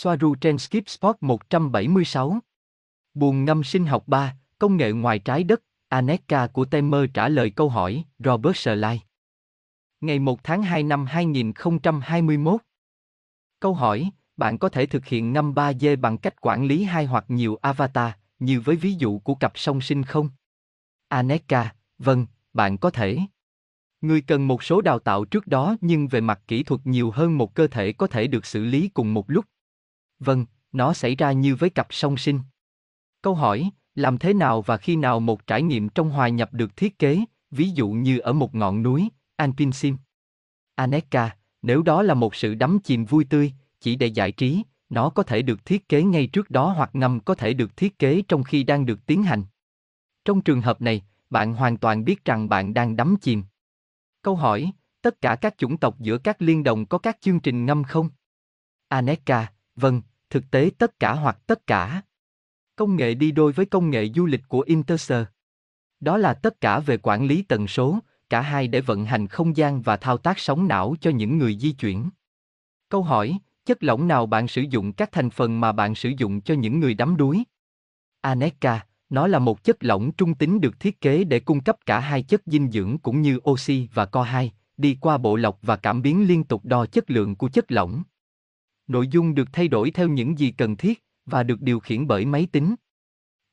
Soaru trên Skip Spot 176. Buồn ngâm sinh học 3, công nghệ ngoài trái đất, Aneka của Temer trả lời câu hỏi, Robert Sly. Ngày 1 tháng 2 năm 2021. Câu hỏi, bạn có thể thực hiện ngâm 3D bằng cách quản lý hai hoặc nhiều avatar, như với ví dụ của cặp song sinh không? Aneka, vâng, bạn có thể. Người cần một số đào tạo trước đó nhưng về mặt kỹ thuật nhiều hơn một cơ thể có thể được xử lý cùng một lúc. Vâng, nó xảy ra như với cặp song sinh. Câu hỏi, làm thế nào và khi nào một trải nghiệm trong hòa nhập được thiết kế, ví dụ như ở một ngọn núi, Alpinsim? Aneka, nếu đó là một sự đắm chìm vui tươi, chỉ để giải trí, nó có thể được thiết kế ngay trước đó hoặc ngầm có thể được thiết kế trong khi đang được tiến hành. Trong trường hợp này, bạn hoàn toàn biết rằng bạn đang đắm chìm. Câu hỏi, tất cả các chủng tộc giữa các liên đồng có các chương trình ngâm không? Aneka, vâng, thực tế tất cả hoặc tất cả. Công nghệ đi đôi với công nghệ du lịch của Interser. Đó là tất cả về quản lý tần số, cả hai để vận hành không gian và thao tác sóng não cho những người di chuyển. Câu hỏi, chất lỏng nào bạn sử dụng các thành phần mà bạn sử dụng cho những người đắm đuối? Aneka, nó là một chất lỏng trung tính được thiết kế để cung cấp cả hai chất dinh dưỡng cũng như oxy và co2, đi qua bộ lọc và cảm biến liên tục đo chất lượng của chất lỏng. Nội dung được thay đổi theo những gì cần thiết và được điều khiển bởi máy tính.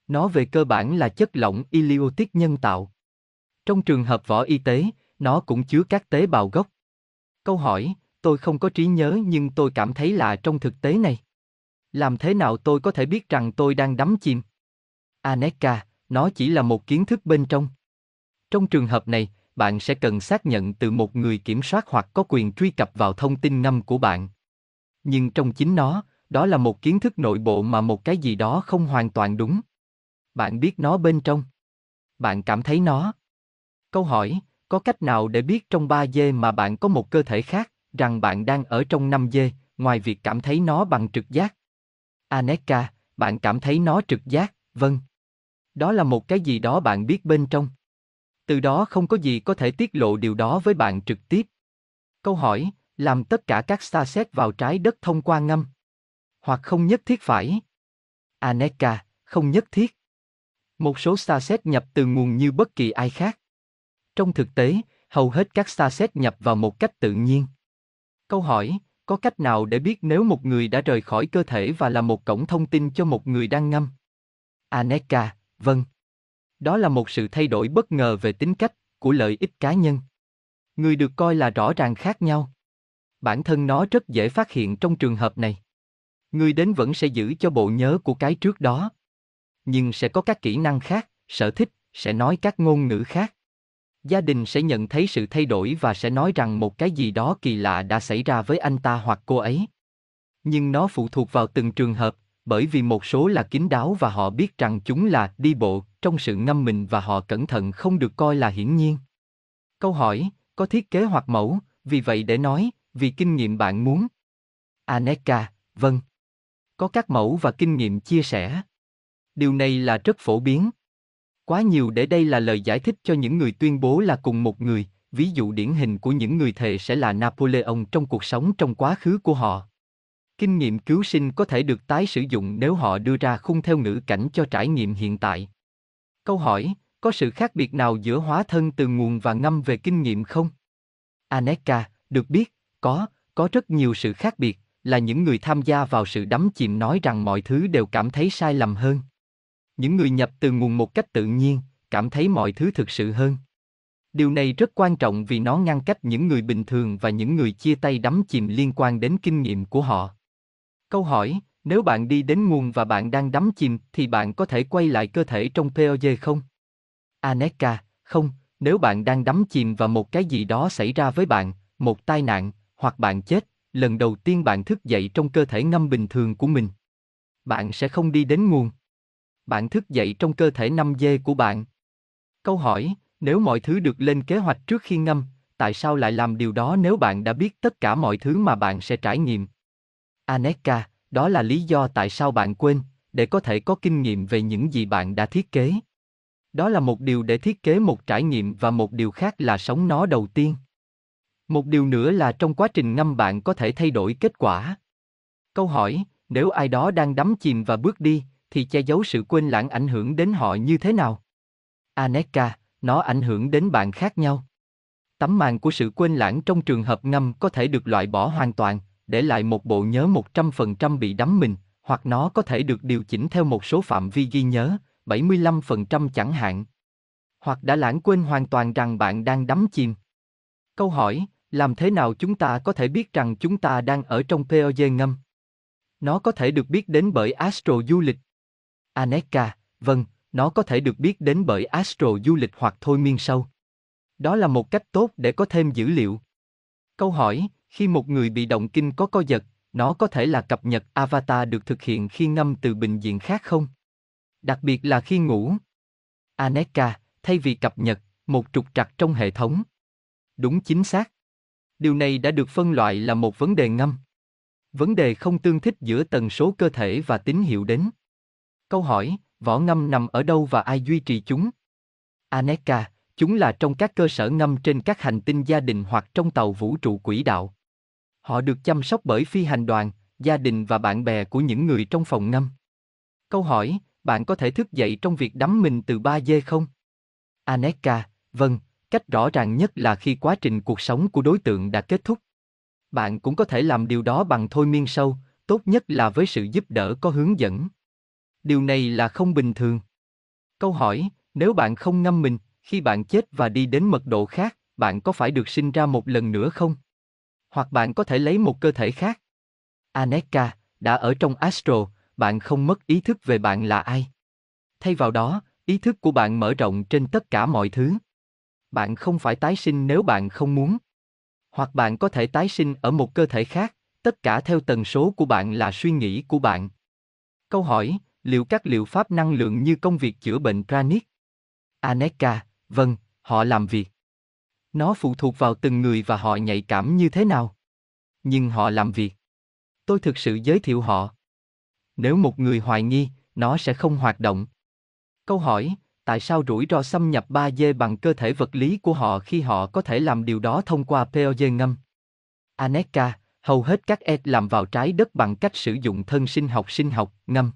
Nó về cơ bản là chất lỏng ileotic nhân tạo. Trong trường hợp vỏ y tế, nó cũng chứa các tế bào gốc. Câu hỏi, tôi không có trí nhớ nhưng tôi cảm thấy lạ trong thực tế này. Làm thế nào tôi có thể biết rằng tôi đang đắm chìm? Aneka, nó chỉ là một kiến thức bên trong. Trong trường hợp này, bạn sẽ cần xác nhận từ một người kiểm soát hoặc có quyền truy cập vào thông tin ngâm của bạn. Nhưng trong chính nó, đó là một kiến thức nội bộ mà một cái gì đó không hoàn toàn đúng. Bạn biết nó bên trong. Bạn cảm thấy nó. Câu hỏi, có cách nào để biết trong 3D mà bạn có một cơ thể khác, rằng bạn đang ở trong 5D, ngoài việc cảm thấy nó bằng trực giác? Aneka, bạn cảm thấy nó trực giác, vâng. Đó là một cái gì đó bạn biết bên trong. Từ đó không có gì có thể tiết lộ điều đó với bạn trực tiếp. Câu hỏi, làm tất cả các xa xét vào trái đất thông qua ngâm. Hoặc không nhất thiết phải. Aneka, không nhất thiết. Một số xa xét nhập từ nguồn như bất kỳ ai khác. Trong thực tế, hầu hết các xa xét nhập vào một cách tự nhiên. Câu hỏi, có cách nào để biết nếu một người đã rời khỏi cơ thể và là một cổng thông tin cho một người đang ngâm? Aneka, vâng. Đó là một sự thay đổi bất ngờ về tính cách, của lợi ích cá nhân. Người được coi là rõ ràng khác nhau. Bản thân nó rất dễ phát hiện trong trường hợp này. Người đến vẫn sẽ giữ cho bộ nhớ của cái trước đó. Nhưng sẽ có các kỹ năng khác, sở thích, sẽ nói các ngôn ngữ khác. Gia đình sẽ nhận thấy sự thay đổi và sẽ nói rằng một cái gì đó kỳ lạ đã xảy ra với anh ta hoặc cô ấy. Nhưng nó phụ thuộc vào từng trường hợp, bởi vì một số là kín đáo và họ biết rằng chúng là đi bộ trong sự ngâm mình và họ cẩn thận không được coi là hiển nhiên. Câu hỏi, có thiết kế hoặc mẫu, vì vậy để nói, vì kinh nghiệm bạn muốn. Aneka, vâng. Có các mẫu và kinh nghiệm chia sẻ. Điều này là rất phổ biến. Quá nhiều để đây là lời giải thích cho những người tuyên bố là cùng một người, ví dụ điển hình của những người thề sẽ là Napoleon trong cuộc sống trong quá khứ của họ. Kinh nghiệm cứu sinh có thể được tái sử dụng nếu họ đưa ra khung theo ngữ cảnh cho trải nghiệm hiện tại. Câu hỏi, có sự khác biệt nào giữa hóa thân từ nguồn và ngâm về kinh nghiệm không? Aneka, được biết, có, có rất nhiều sự khác biệt, là những người tham gia vào sự đắm chìm nói rằng mọi thứ đều cảm thấy sai lầm hơn. Những người nhập từ nguồn một cách tự nhiên, cảm thấy mọi thứ thực sự hơn. Điều này rất quan trọng vì nó ngăn cách những người bình thường và những người chia tay đắm chìm liên quan đến kinh nghiệm của họ. Câu hỏi, nếu bạn đi đến nguồn và bạn đang đắm chìm thì bạn có thể quay lại cơ thể trong POG không? Aneka, không, nếu bạn đang đắm chìm và một cái gì đó xảy ra với bạn, một tai nạn, hoặc bạn chết, lần đầu tiên bạn thức dậy trong cơ thể ngâm bình thường của mình. Bạn sẽ không đi đến nguồn. Bạn thức dậy trong cơ thể năm dê của bạn. Câu hỏi, nếu mọi thứ được lên kế hoạch trước khi ngâm, tại sao lại làm điều đó nếu bạn đã biết tất cả mọi thứ mà bạn sẽ trải nghiệm? Aneka, đó là lý do tại sao bạn quên, để có thể có kinh nghiệm về những gì bạn đã thiết kế. Đó là một điều để thiết kế một trải nghiệm và một điều khác là sống nó đầu tiên. Một điều nữa là trong quá trình ngâm bạn có thể thay đổi kết quả. Câu hỏi, nếu ai đó đang đắm chìm và bước đi, thì che giấu sự quên lãng ảnh hưởng đến họ như thế nào? Aneka, nó ảnh hưởng đến bạn khác nhau. Tấm màn của sự quên lãng trong trường hợp ngâm có thể được loại bỏ hoàn toàn, để lại một bộ nhớ 100% bị đắm mình, hoặc nó có thể được điều chỉnh theo một số phạm vi ghi nhớ, 75% chẳng hạn. Hoặc đã lãng quên hoàn toàn rằng bạn đang đắm chìm. Câu hỏi, làm thế nào chúng ta có thể biết rằng chúng ta đang ở trong POG ngâm? Nó có thể được biết đến bởi Astro du lịch. Aneka, vâng, nó có thể được biết đến bởi Astro du lịch hoặc thôi miên sâu. Đó là một cách tốt để có thêm dữ liệu. Câu hỏi, khi một người bị động kinh có co giật, nó có thể là cập nhật avatar được thực hiện khi ngâm từ bệnh viện khác không? Đặc biệt là khi ngủ. Aneka, thay vì cập nhật, một trục trặc trong hệ thống. Đúng chính xác. Điều này đã được phân loại là một vấn đề ngâm. Vấn đề không tương thích giữa tần số cơ thể và tín hiệu đến. Câu hỏi, vỏ ngâm nằm ở đâu và ai duy trì chúng? Aneka, chúng là trong các cơ sở ngâm trên các hành tinh gia đình hoặc trong tàu vũ trụ quỹ đạo. Họ được chăm sóc bởi phi hành đoàn, gia đình và bạn bè của những người trong phòng ngâm. Câu hỏi, bạn có thể thức dậy trong việc đắm mình từ 3 dê không? Aneka, vâng, cách rõ ràng nhất là khi quá trình cuộc sống của đối tượng đã kết thúc. Bạn cũng có thể làm điều đó bằng thôi miên sâu, tốt nhất là với sự giúp đỡ có hướng dẫn. Điều này là không bình thường. Câu hỏi, nếu bạn không ngâm mình, khi bạn chết và đi đến mật độ khác, bạn có phải được sinh ra một lần nữa không? Hoặc bạn có thể lấy một cơ thể khác. Aneka, đã ở trong Astro, bạn không mất ý thức về bạn là ai. Thay vào đó, ý thức của bạn mở rộng trên tất cả mọi thứ. Bạn không phải tái sinh nếu bạn không muốn. Hoặc bạn có thể tái sinh ở một cơ thể khác, tất cả theo tần số của bạn là suy nghĩ của bạn. Câu hỏi, liệu các liệu pháp năng lượng như công việc chữa bệnh Pranic? Aneka, vâng, họ làm việc. Nó phụ thuộc vào từng người và họ nhạy cảm như thế nào. Nhưng họ làm việc. Tôi thực sự giới thiệu họ. Nếu một người hoài nghi, nó sẽ không hoạt động. Câu hỏi, tại sao rủi ro xâm nhập 3D bằng cơ thể vật lý của họ khi họ có thể làm điều đó thông qua POG ngâm? Aneka, hầu hết các ed làm vào trái đất bằng cách sử dụng thân sinh học sinh học, ngâm.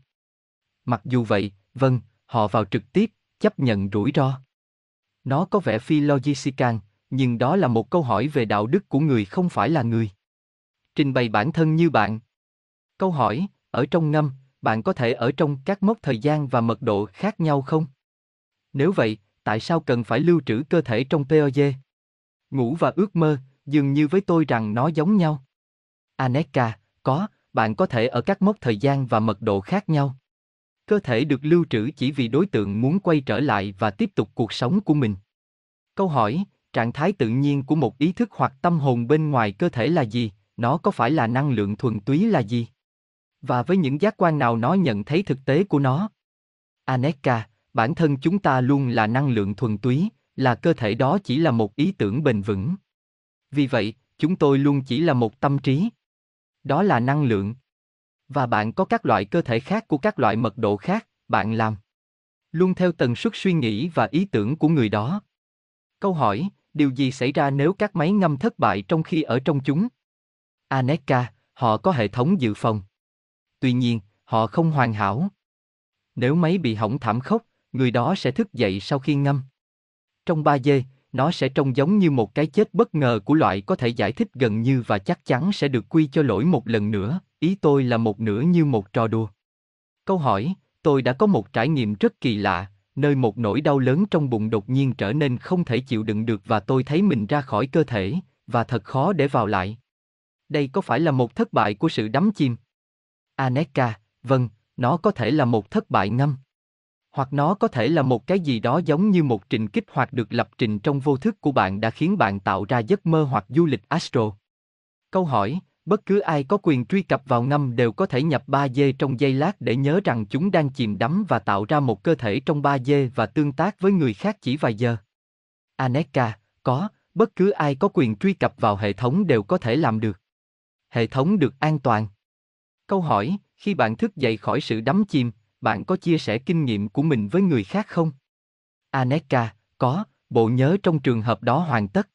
Mặc dù vậy, vâng, họ vào trực tiếp, chấp nhận rủi ro. Nó có vẻ phi logical, nhưng đó là một câu hỏi về đạo đức của người không phải là người. Trình bày bản thân như bạn. Câu hỏi, ở trong ngâm, bạn có thể ở trong các mốc thời gian và mật độ khác nhau không? Nếu vậy, tại sao cần phải lưu trữ cơ thể trong POG? Ngủ và ước mơ, dường như với tôi rằng nó giống nhau. Aneka, có, bạn có thể ở các mốc thời gian và mật độ khác nhau. Cơ thể được lưu trữ chỉ vì đối tượng muốn quay trở lại và tiếp tục cuộc sống của mình. Câu hỏi, trạng thái tự nhiên của một ý thức hoặc tâm hồn bên ngoài cơ thể là gì? Nó có phải là năng lượng thuần túy là gì? Và với những giác quan nào nó nhận thấy thực tế của nó? Aneka, bản thân chúng ta luôn là năng lượng thuần túy, là cơ thể đó chỉ là một ý tưởng bền vững. Vì vậy, chúng tôi luôn chỉ là một tâm trí. Đó là năng lượng. Và bạn có các loại cơ thể khác của các loại mật độ khác, bạn làm. Luôn theo tần suất suy nghĩ và ý tưởng của người đó. Câu hỏi, điều gì xảy ra nếu các máy ngâm thất bại trong khi ở trong chúng? Aneka, họ có hệ thống dự phòng. Tuy nhiên, họ không hoàn hảo. Nếu máy bị hỏng thảm khốc, người đó sẽ thức dậy sau khi ngâm. Trong 3 giây, nó sẽ trông giống như một cái chết bất ngờ của loại có thể giải thích gần như và chắc chắn sẽ được quy cho lỗi một lần nữa, ý tôi là một nửa như một trò đùa. Câu hỏi, tôi đã có một trải nghiệm rất kỳ lạ, nơi một nỗi đau lớn trong bụng đột nhiên trở nên không thể chịu đựng được và tôi thấy mình ra khỏi cơ thể, và thật khó để vào lại. Đây có phải là một thất bại của sự đắm chìm? Aneka, vâng, nó có thể là một thất bại ngâm. Hoặc nó có thể là một cái gì đó giống như một trình kích hoạt được lập trình trong vô thức của bạn đã khiến bạn tạo ra giấc mơ hoặc du lịch astro. Câu hỏi, bất cứ ai có quyền truy cập vào ngâm đều có thể nhập 3D trong giây lát để nhớ rằng chúng đang chìm đắm và tạo ra một cơ thể trong 3D và tương tác với người khác chỉ vài giờ. Aneka, có, bất cứ ai có quyền truy cập vào hệ thống đều có thể làm được. Hệ thống được an toàn. Câu hỏi, khi bạn thức dậy khỏi sự đắm chìm, bạn có chia sẻ kinh nghiệm của mình với người khác không? Aneka, có, bộ nhớ trong trường hợp đó hoàn tất.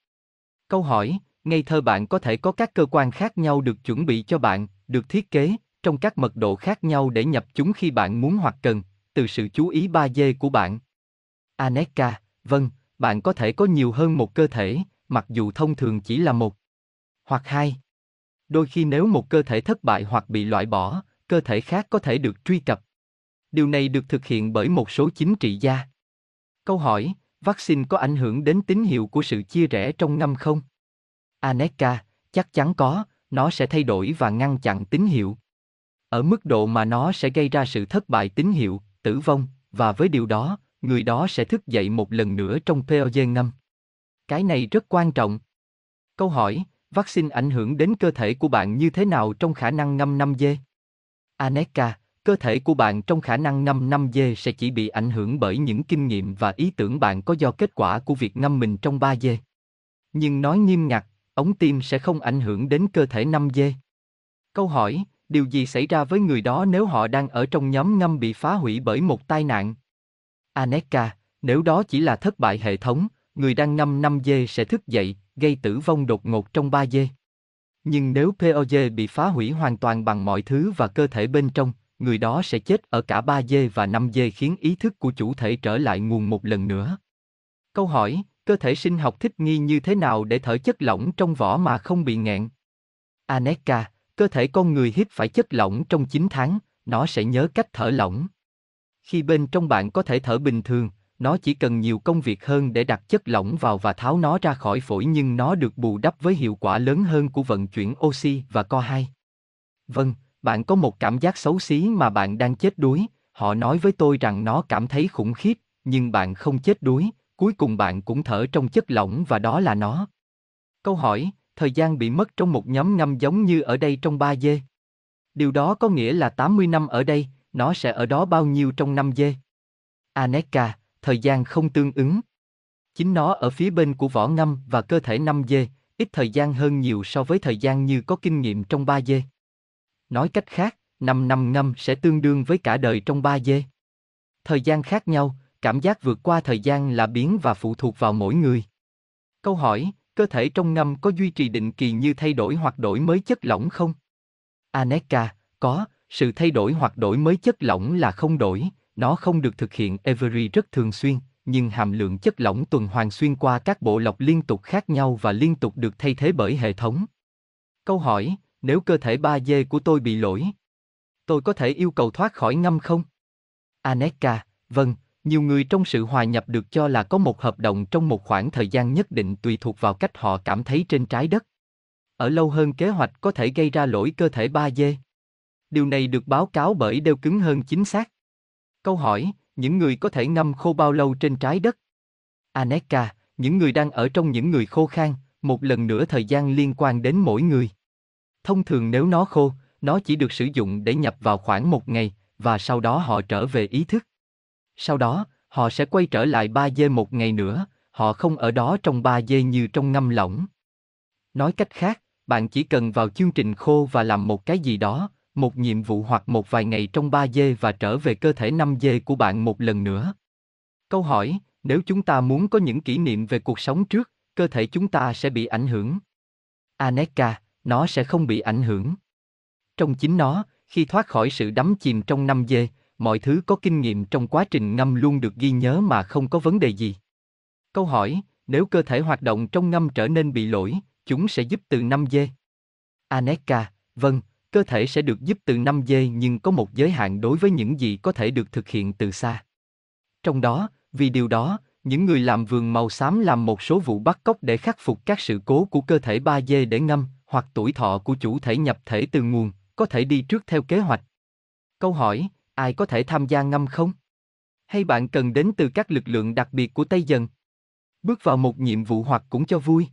Câu hỏi, ngây thơ bạn có thể có các cơ quan khác nhau được chuẩn bị cho bạn, được thiết kế, trong các mật độ khác nhau để nhập chúng khi bạn muốn hoặc cần, từ sự chú ý 3D của bạn. Aneka, vâng, bạn có thể có nhiều hơn một cơ thể, mặc dù thông thường chỉ là một hoặc hai. Đôi khi nếu một cơ thể thất bại hoặc bị loại bỏ, cơ thể khác có thể được truy cập. Điều này được thực hiện bởi một số chính trị gia. Câu hỏi, vaccine có ảnh hưởng đến tín hiệu của sự chia rẽ trong năm không? Aneka, chắc chắn có, nó sẽ thay đổi và ngăn chặn tín hiệu. Ở mức độ mà nó sẽ gây ra sự thất bại tín hiệu, tử vong, và với điều đó, người đó sẽ thức dậy một lần nữa trong POG ngâm. Cái này rất quan trọng. Câu hỏi, vaccine ảnh hưởng đến cơ thể của bạn như thế nào trong khả năng ngâm 5G? Aneka, cơ thể của bạn trong khả năng ngâm 5 dê sẽ chỉ bị ảnh hưởng bởi những kinh nghiệm và ý tưởng bạn có do kết quả của việc ngâm mình trong 3 dê. Nhưng nói nghiêm ngặt, ống tim sẽ không ảnh hưởng đến cơ thể 5 dê. Câu hỏi, điều gì xảy ra với người đó nếu họ đang ở trong nhóm ngâm bị phá hủy bởi một tai nạn? Aneka, nếu đó chỉ là thất bại hệ thống, người đang ngâm 5 dê sẽ thức dậy, gây tử vong đột ngột trong 3 dê. Nhưng nếu POG bị phá hủy hoàn toàn bằng mọi thứ và cơ thể bên trong, người đó sẽ chết ở cả 3 dê và 5 dê khiến ý thức của chủ thể trở lại nguồn một lần nữa. Câu hỏi, cơ thể sinh học thích nghi như thế nào để thở chất lỏng trong vỏ mà không bị nghẹn? Aneka, cơ thể con người hít phải chất lỏng trong 9 tháng, nó sẽ nhớ cách thở lỏng. Khi bên trong bạn có thể thở bình thường, nó chỉ cần nhiều công việc hơn để đặt chất lỏng vào và tháo nó ra khỏi phổi nhưng nó được bù đắp với hiệu quả lớn hơn của vận chuyển oxy và CO2. Vâng, bạn có một cảm giác xấu xí mà bạn đang chết đuối, họ nói với tôi rằng nó cảm thấy khủng khiếp, nhưng bạn không chết đuối, cuối cùng bạn cũng thở trong chất lỏng và đó là nó. Câu hỏi, thời gian bị mất trong một nhóm ngâm giống như ở đây trong 3 dê. Điều đó có nghĩa là 80 năm ở đây, nó sẽ ở đó bao nhiêu trong 5 dê? Aneka, thời gian không tương ứng. Chính nó ở phía bên của vỏ ngâm và cơ thể 5 dê, ít thời gian hơn nhiều so với thời gian như có kinh nghiệm trong 3 dê. Nói cách khác, 5 năm ngâm sẽ tương đương với cả đời trong 3 dê. Thời gian khác nhau, cảm giác vượt qua thời gian là biến và phụ thuộc vào mỗi người. Câu hỏi, cơ thể trong ngâm có duy trì định kỳ như thay đổi hoặc đổi mới chất lỏng không? Aneka, có, sự thay đổi hoặc đổi mới chất lỏng là không đổi, nó không được thực hiện every rất thường xuyên, nhưng hàm lượng chất lỏng tuần hoàn xuyên qua các bộ lọc liên tục khác nhau và liên tục được thay thế bởi hệ thống. Câu hỏi, nếu cơ thể 3D của tôi bị lỗi, tôi có thể yêu cầu thoát khỏi ngâm không? Aneka, vâng, nhiều người trong sự hòa nhập được cho là có một hợp đồng trong một khoảng thời gian nhất định tùy thuộc vào cách họ cảm thấy trên trái đất. Ở lâu hơn kế hoạch có thể gây ra lỗi cơ thể 3D. Điều này được báo cáo bởi đeo cứng hơn chính xác. Câu hỏi, những người có thể ngâm khô bao lâu trên trái đất? Aneka, những người đang ở trong những người khô khan, một lần nữa thời gian liên quan đến mỗi người. Thông thường nếu nó khô, nó chỉ được sử dụng để nhập vào khoảng một ngày, và sau đó họ trở về ý thức. Sau đó, họ sẽ quay trở lại 3 dê một ngày nữa, họ không ở đó trong 3 dê như trong ngâm lỏng. Nói cách khác, bạn chỉ cần vào chương trình khô và làm một cái gì đó, một nhiệm vụ hoặc một vài ngày trong 3 dê và trở về cơ thể 5 dê của bạn một lần nữa. Câu hỏi, nếu chúng ta muốn có những kỷ niệm về cuộc sống trước, cơ thể chúng ta sẽ bị ảnh hưởng. Aneka, nó sẽ không bị ảnh hưởng. Trong chính nó, khi thoát khỏi sự đắm chìm trong năm dê, mọi thứ có kinh nghiệm trong quá trình ngâm luôn được ghi nhớ mà không có vấn đề gì. Câu hỏi, nếu cơ thể hoạt động trong ngâm trở nên bị lỗi, chúng sẽ giúp từ 5 dê. Aneka, vâng, cơ thể sẽ được giúp từ 5 dê nhưng có một giới hạn đối với những gì có thể được thực hiện từ xa. Trong đó, vì điều đó, những người làm vườn màu xám làm một số vụ bắt cóc để khắc phục các sự cố của cơ thể 3 dê để ngâm, hoặc tuổi thọ của chủ thể nhập thể từ nguồn, có thể đi trước theo kế hoạch. Câu hỏi, ai có thể tham gia ngâm không? Hay bạn cần đến từ các lực lượng đặc biệt của Tây Dần? Bước vào một nhiệm vụ hoặc cũng cho vui.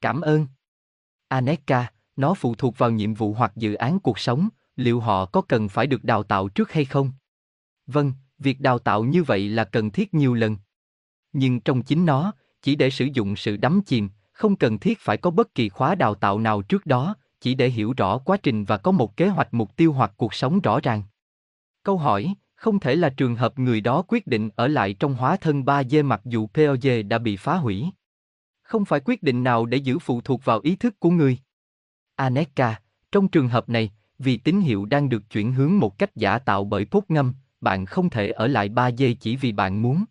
Cảm ơn. Aneka, nó phụ thuộc vào nhiệm vụ hoặc dự án cuộc sống, liệu họ có cần phải được đào tạo trước hay không? Vâng, việc đào tạo như vậy là cần thiết nhiều lần. Nhưng trong chính nó, chỉ để sử dụng sự đắm chìm, không cần thiết phải có bất kỳ khóa đào tạo nào trước đó, chỉ để hiểu rõ quá trình và có một kế hoạch mục tiêu hoặc cuộc sống rõ ràng. Câu hỏi, không thể là trường hợp người đó quyết định ở lại trong hóa thân 3D mặc dù POG đã bị phá hủy. Không phải quyết định nào để giữ phụ thuộc vào ý thức của người. Aneka, trong trường hợp này, vì tín hiệu đang được chuyển hướng một cách giả tạo bởi phốt ngâm, bạn không thể ở lại 3 giây chỉ vì bạn muốn.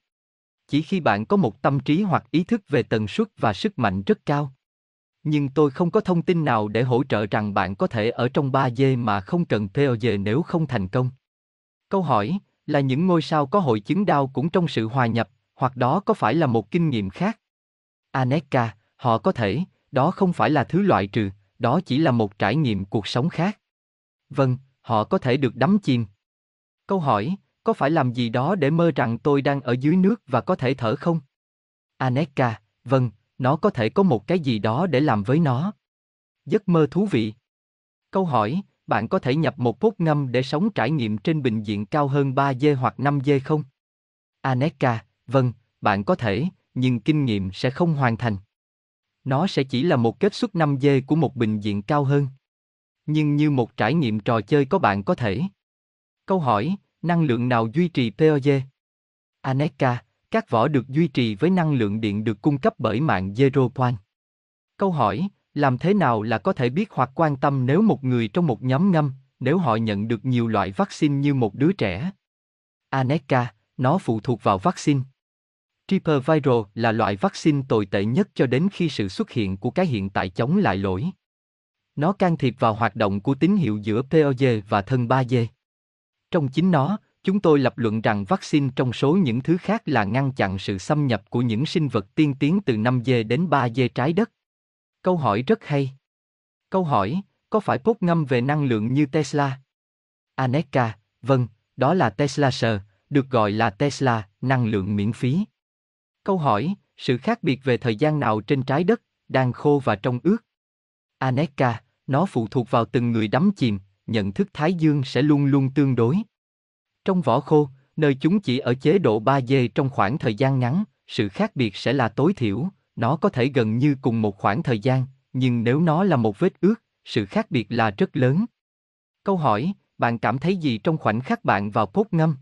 Chỉ khi bạn có một tâm trí hoặc ý thức về tần suất và sức mạnh rất cao. Nhưng tôi không có thông tin nào để hỗ trợ rằng bạn có thể ở trong 3D mà không cần POG nếu không thành công. Câu hỏi là những ngôi sao có hội chứng đau cũng trong sự hòa nhập, hoặc đó có phải là một kinh nghiệm khác? Aneka, họ có thể, đó không phải là thứ loại trừ, đó chỉ là một trải nghiệm cuộc sống khác. Vâng, họ có thể được đắm chìm. Câu hỏi, có phải làm gì đó để mơ rằng tôi đang ở dưới nước và có thể thở không? Aneka, vâng, nó có thể có một cái gì đó để làm với nó. Giấc mơ thú vị. Câu hỏi, bạn có thể nhập một phút ngâm để sống trải nghiệm trên bình diện cao hơn 3 d hoặc 5 d không? Aneka, vâng, bạn có thể, nhưng kinh nghiệm sẽ không hoàn thành. Nó sẽ chỉ là một kết xuất 5 d của một bình diện cao hơn. Nhưng như một trải nghiệm trò chơi có bạn có thể. Câu hỏi, năng lượng nào duy trì POG? Aneka, các vỏ được duy trì với năng lượng điện được cung cấp bởi mạng Zero Point. Câu hỏi, làm thế nào là có thể biết hoặc quan tâm nếu một người trong một nhóm ngâm, nếu họ nhận được nhiều loại vaccine như một đứa trẻ? Aneka, nó phụ thuộc vào vaccine. Triple Viral là loại vaccine tồi tệ nhất cho đến khi sự xuất hiện của cái hiện tại chống lại lỗi. Nó can thiệp vào hoạt động của tín hiệu giữa POG và thân 3G. Trong chính nó, chúng tôi lập luận rằng vaccine trong số những thứ khác là ngăn chặn sự xâm nhập của những sinh vật tiên tiến từ 5G đến 3G trái đất. Câu hỏi rất hay. Câu hỏi, có phải bốt ngâm về năng lượng như Tesla? Aneka, vâng, đó là Tesla sờ, được gọi là Tesla, năng lượng miễn phí. Câu hỏi, sự khác biệt về thời gian nào trên trái đất, đang khô và trong ướt? Aneka, nó phụ thuộc vào từng người đắm chìm, nhận thức Thái Dương sẽ luôn luôn tương đối. Trong vỏ khô, nơi chúng chỉ ở chế độ 3D trong khoảng thời gian ngắn, sự khác biệt sẽ là tối thiểu, nó có thể gần như cùng một khoảng thời gian, nhưng nếu nó là một vết ướt, sự khác biệt là rất lớn. Câu hỏi, bạn cảm thấy gì trong khoảnh khắc bạn vào cốt ngâm?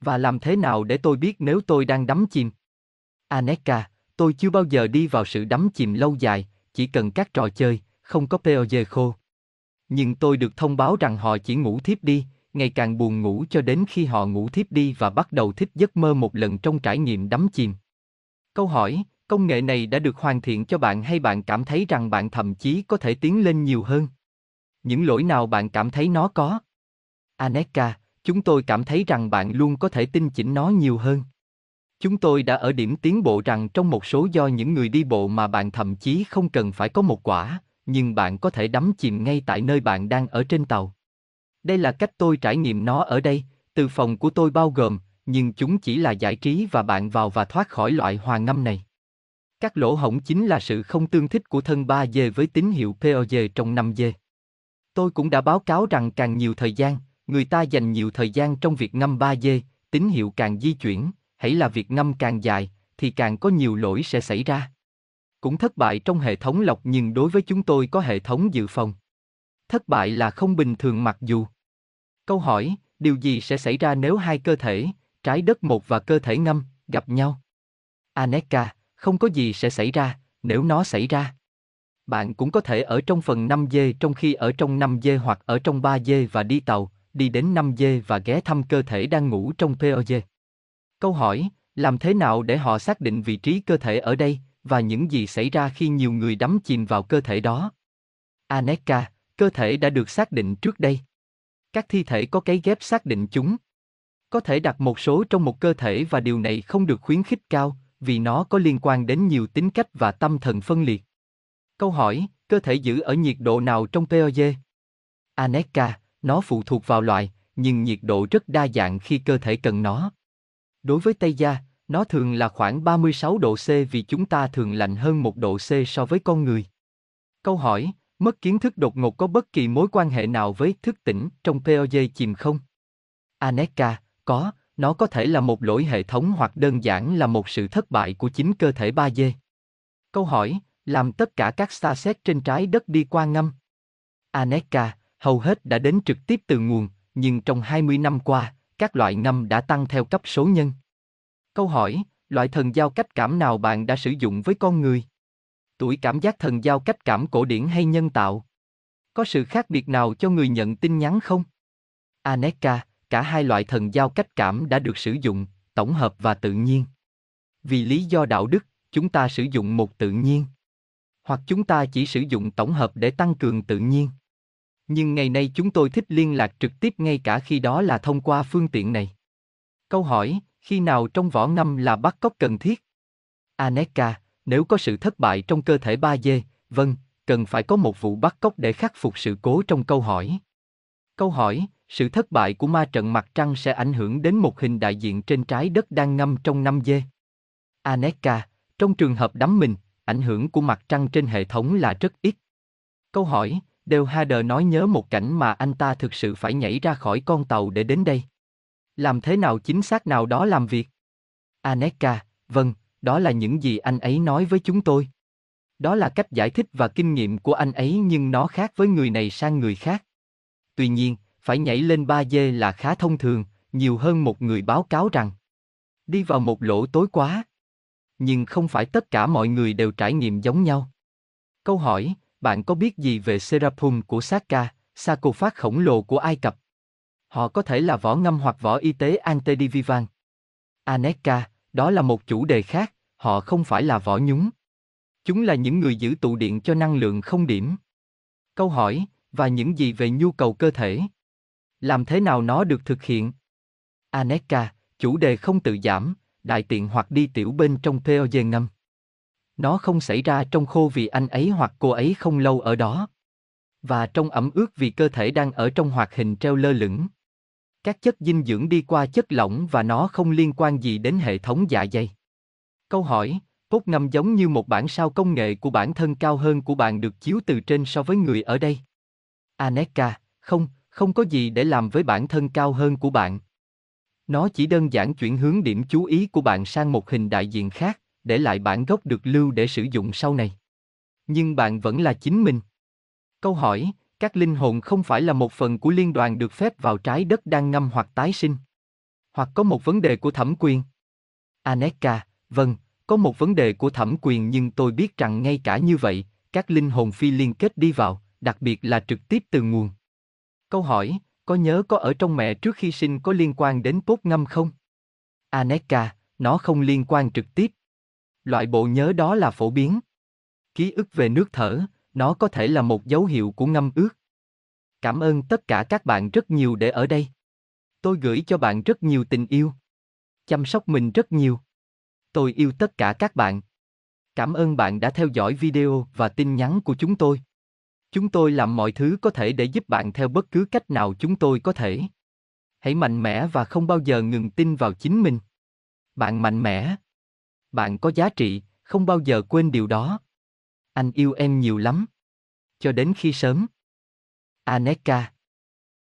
Và làm thế nào để tôi biết nếu tôi đang đắm chìm? Aneka, tôi chưa bao giờ đi vào sự đắm chìm lâu dài, chỉ cần các trò chơi, không có POG khô. Nhưng tôi được thông báo rằng họ chỉ ngủ thiếp đi, ngày càng buồn ngủ cho đến khi họ ngủ thiếp đi và bắt đầu thích giấc mơ một lần trong trải nghiệm đắm chìm. Câu hỏi, công nghệ này đã được hoàn thiện cho bạn hay bạn cảm thấy rằng bạn thậm chí có thể tiến lên nhiều hơn? Những lỗi nào bạn cảm thấy nó có? Aneka, chúng tôi cảm thấy rằng bạn luôn có thể tinh chỉnh nó nhiều hơn. Chúng tôi đã ở điểm tiến bộ rằng trong một số do những người đi bộ mà bạn thậm chí không cần phải có một quả, nhưng bạn có thể đắm chìm ngay tại nơi bạn đang ở trên tàu. Đây là cách tôi trải nghiệm nó ở đây, từ phòng của tôi bao gồm, nhưng chúng chỉ là giải trí và bạn vào và thoát khỏi loại hòa ngâm này. Các lỗ hổng chính là sự không tương thích của thân 3G với tín hiệu POG trong 5G. Tôi cũng đã báo cáo rằng càng nhiều thời gian, người ta dành nhiều thời gian trong việc ngâm 3G, tín hiệu càng di chuyển, hãy là việc ngâm càng dài, thì càng có nhiều lỗi sẽ xảy ra. Cũng thất bại trong hệ thống lọc nhưng đối với chúng tôi có hệ thống dự phòng. Thất bại là không bình thường mặc dù. Câu hỏi, điều gì sẽ xảy ra nếu hai cơ thể, trái đất một và cơ thể ngâm, gặp nhau? Aneka, không có gì sẽ xảy ra, nếu nó xảy ra. Bạn cũng có thể ở trong phần 5G trong khi ở trong 5G hoặc ở trong 3G và đi tàu, đi đến 5G và ghé thăm cơ thể đang ngủ trong POG. Câu hỏi, làm thế nào để họ xác định vị trí cơ thể ở đây, và những gì xảy ra khi nhiều người đắm chìm vào cơ thể đó? Aneka, cơ thể đã được xác định trước đây. Các thi thể có cái ghép xác định chúng. Có thể đặt một số trong một cơ thể và điều này không được khuyến khích cao, vì nó có liên quan đến nhiều tính cách và tâm thần phân liệt. Câu hỏi, cơ thể giữ ở nhiệt độ nào trong POG? Aneka, nó phụ thuộc vào loại, nhưng nhiệt độ rất đa dạng khi cơ thể cần nó. Đối với Tây Gia, nó thường là khoảng 36 độ C vì chúng ta thường lạnh hơn một độ C so với con người. Câu hỏi, mất kiến thức đột ngột có bất kỳ mối quan hệ nào với thức tỉnh trong POJ chìm không? Aneka, có, nó có thể là một lỗi hệ thống hoặc đơn giản là một sự thất bại của chính cơ thể 3D. Câu hỏi, làm tất cả các starset trên trái đất đi qua ngâm? Aneka, hầu hết đã đến trực tiếp từ nguồn, nhưng trong 20 năm qua, các loại ngâm đã tăng theo cấp số nhân. Câu hỏi, loại thần giao cách cảm nào bạn đã sử dụng với con người? Tuổi cảm giác thần giao cách cảm cổ điển hay nhân tạo? Có sự khác biệt nào cho người nhận tin nhắn không? Aneka, cả hai loại thần giao cách cảm đã được sử dụng, tổng hợp và tự nhiên. Vì lý do đạo đức, chúng ta sử dụng một tự nhiên. Hoặc chúng ta chỉ sử dụng tổng hợp để tăng cường tự nhiên. Nhưng ngày nay chúng tôi thích liên lạc trực tiếp ngay cả khi đó là thông qua phương tiện này. Câu hỏi, khi nào trong võ ngâm là bắt cóc cần thiết? Aneka, nếu có sự thất bại trong cơ thể ba dê, vâng, cần phải có một vụ bắt cóc để khắc phục sự cố trong câu hỏi. Câu hỏi, sự thất bại của ma trận mặt trăng sẽ ảnh hưởng đến một hình đại diện trên trái đất đang ngâm trong năm dê. Aneka, trong trường hợp đắm mình, ảnh hưởng của mặt trăng trên hệ thống là rất ít. Câu hỏi, Đều Hader nói nhớ một cảnh mà anh ta thực sự phải nhảy ra khỏi con tàu để đến đây. Làm thế nào chính xác nào đó làm việc? Aneka, vâng, đó là những gì anh ấy nói với chúng tôi. Đó là cách giải thích và kinh nghiệm của anh ấy nhưng nó khác với người này sang người khác. Tuy nhiên, phải nhảy lên ba dê là khá thông thường, nhiều hơn một người báo cáo rằng đi vào một lỗ tối quá. Nhưng không phải tất cả mọi người đều trải nghiệm giống nhau. Câu hỏi, bạn có biết gì về Serapum của Saka, sarcophagus khổng lồ của Ai Cập? Họ có thể là võ ngâm hoặc võ y tế antedivivan. Aneka, đó là một chủ đề khác, họ không phải là võ nhúng. Chúng là những người giữ tụ điện cho năng lượng không điểm. Câu hỏi, và những gì về nhu cầu cơ thể? Làm thế nào nó được thực hiện? Aneka, chủ đề không tự giảm, đại tiện hoặc đi tiểu bên trong POG ngâm. Nó không xảy ra trong khô vì anh ấy hoặc cô ấy không lâu ở đó. Và trong ẩm ướt vì cơ thể đang ở trong hoạt hình treo lơ lửng. Các chất dinh dưỡng đi qua chất lỏng và nó không liên quan gì đến hệ thống dạ dày. Câu hỏi, cốt ngâm giống như một bản sao công nghệ của bản thân cao hơn của bạn được chiếu từ trên so với người ở đây. Aneka, không, không có gì để làm với bản thân cao hơn của bạn. Nó chỉ đơn giản chuyển hướng điểm chú ý của bạn sang một hình đại diện khác, để lại bản gốc được lưu để sử dụng sau này. Nhưng bạn vẫn là chính mình. Câu hỏi, các linh hồn không phải là một phần của liên đoàn được phép vào trái đất đang ngâm hoặc tái sinh. Hoặc có một vấn đề của thẩm quyền. Aneka, vâng, có một vấn đề của thẩm quyền nhưng tôi biết rằng ngay cả như vậy, các linh hồn phi liên kết đi vào, đặc biệt là trực tiếp từ nguồn. Câu hỏi, có nhớ có ở trong mẹ trước khi sinh có liên quan đến bốt ngâm không? Aneka, nó không liên quan trực tiếp. Loại bộ nhớ đó là phổ biến. Ký ức về nước thở, nó có thể là một dấu hiệu của ngâm ướt. Cảm ơn tất cả các bạn rất nhiều để ở đây. Tôi gửi cho bạn rất nhiều tình yêu. Chăm sóc mình rất nhiều. Tôi yêu tất cả các bạn. Cảm ơn bạn đã theo dõi video và tin nhắn của chúng tôi. Chúng tôi làm mọi thứ có thể để giúp bạn theo bất cứ cách nào chúng tôi có thể. Hãy mạnh mẽ và không bao giờ ngừng tin vào chính mình. Bạn mạnh mẽ. Bạn có giá trị, không bao giờ quên điều đó. Anh yêu em nhiều lắm. Cho đến khi sớm. Aneka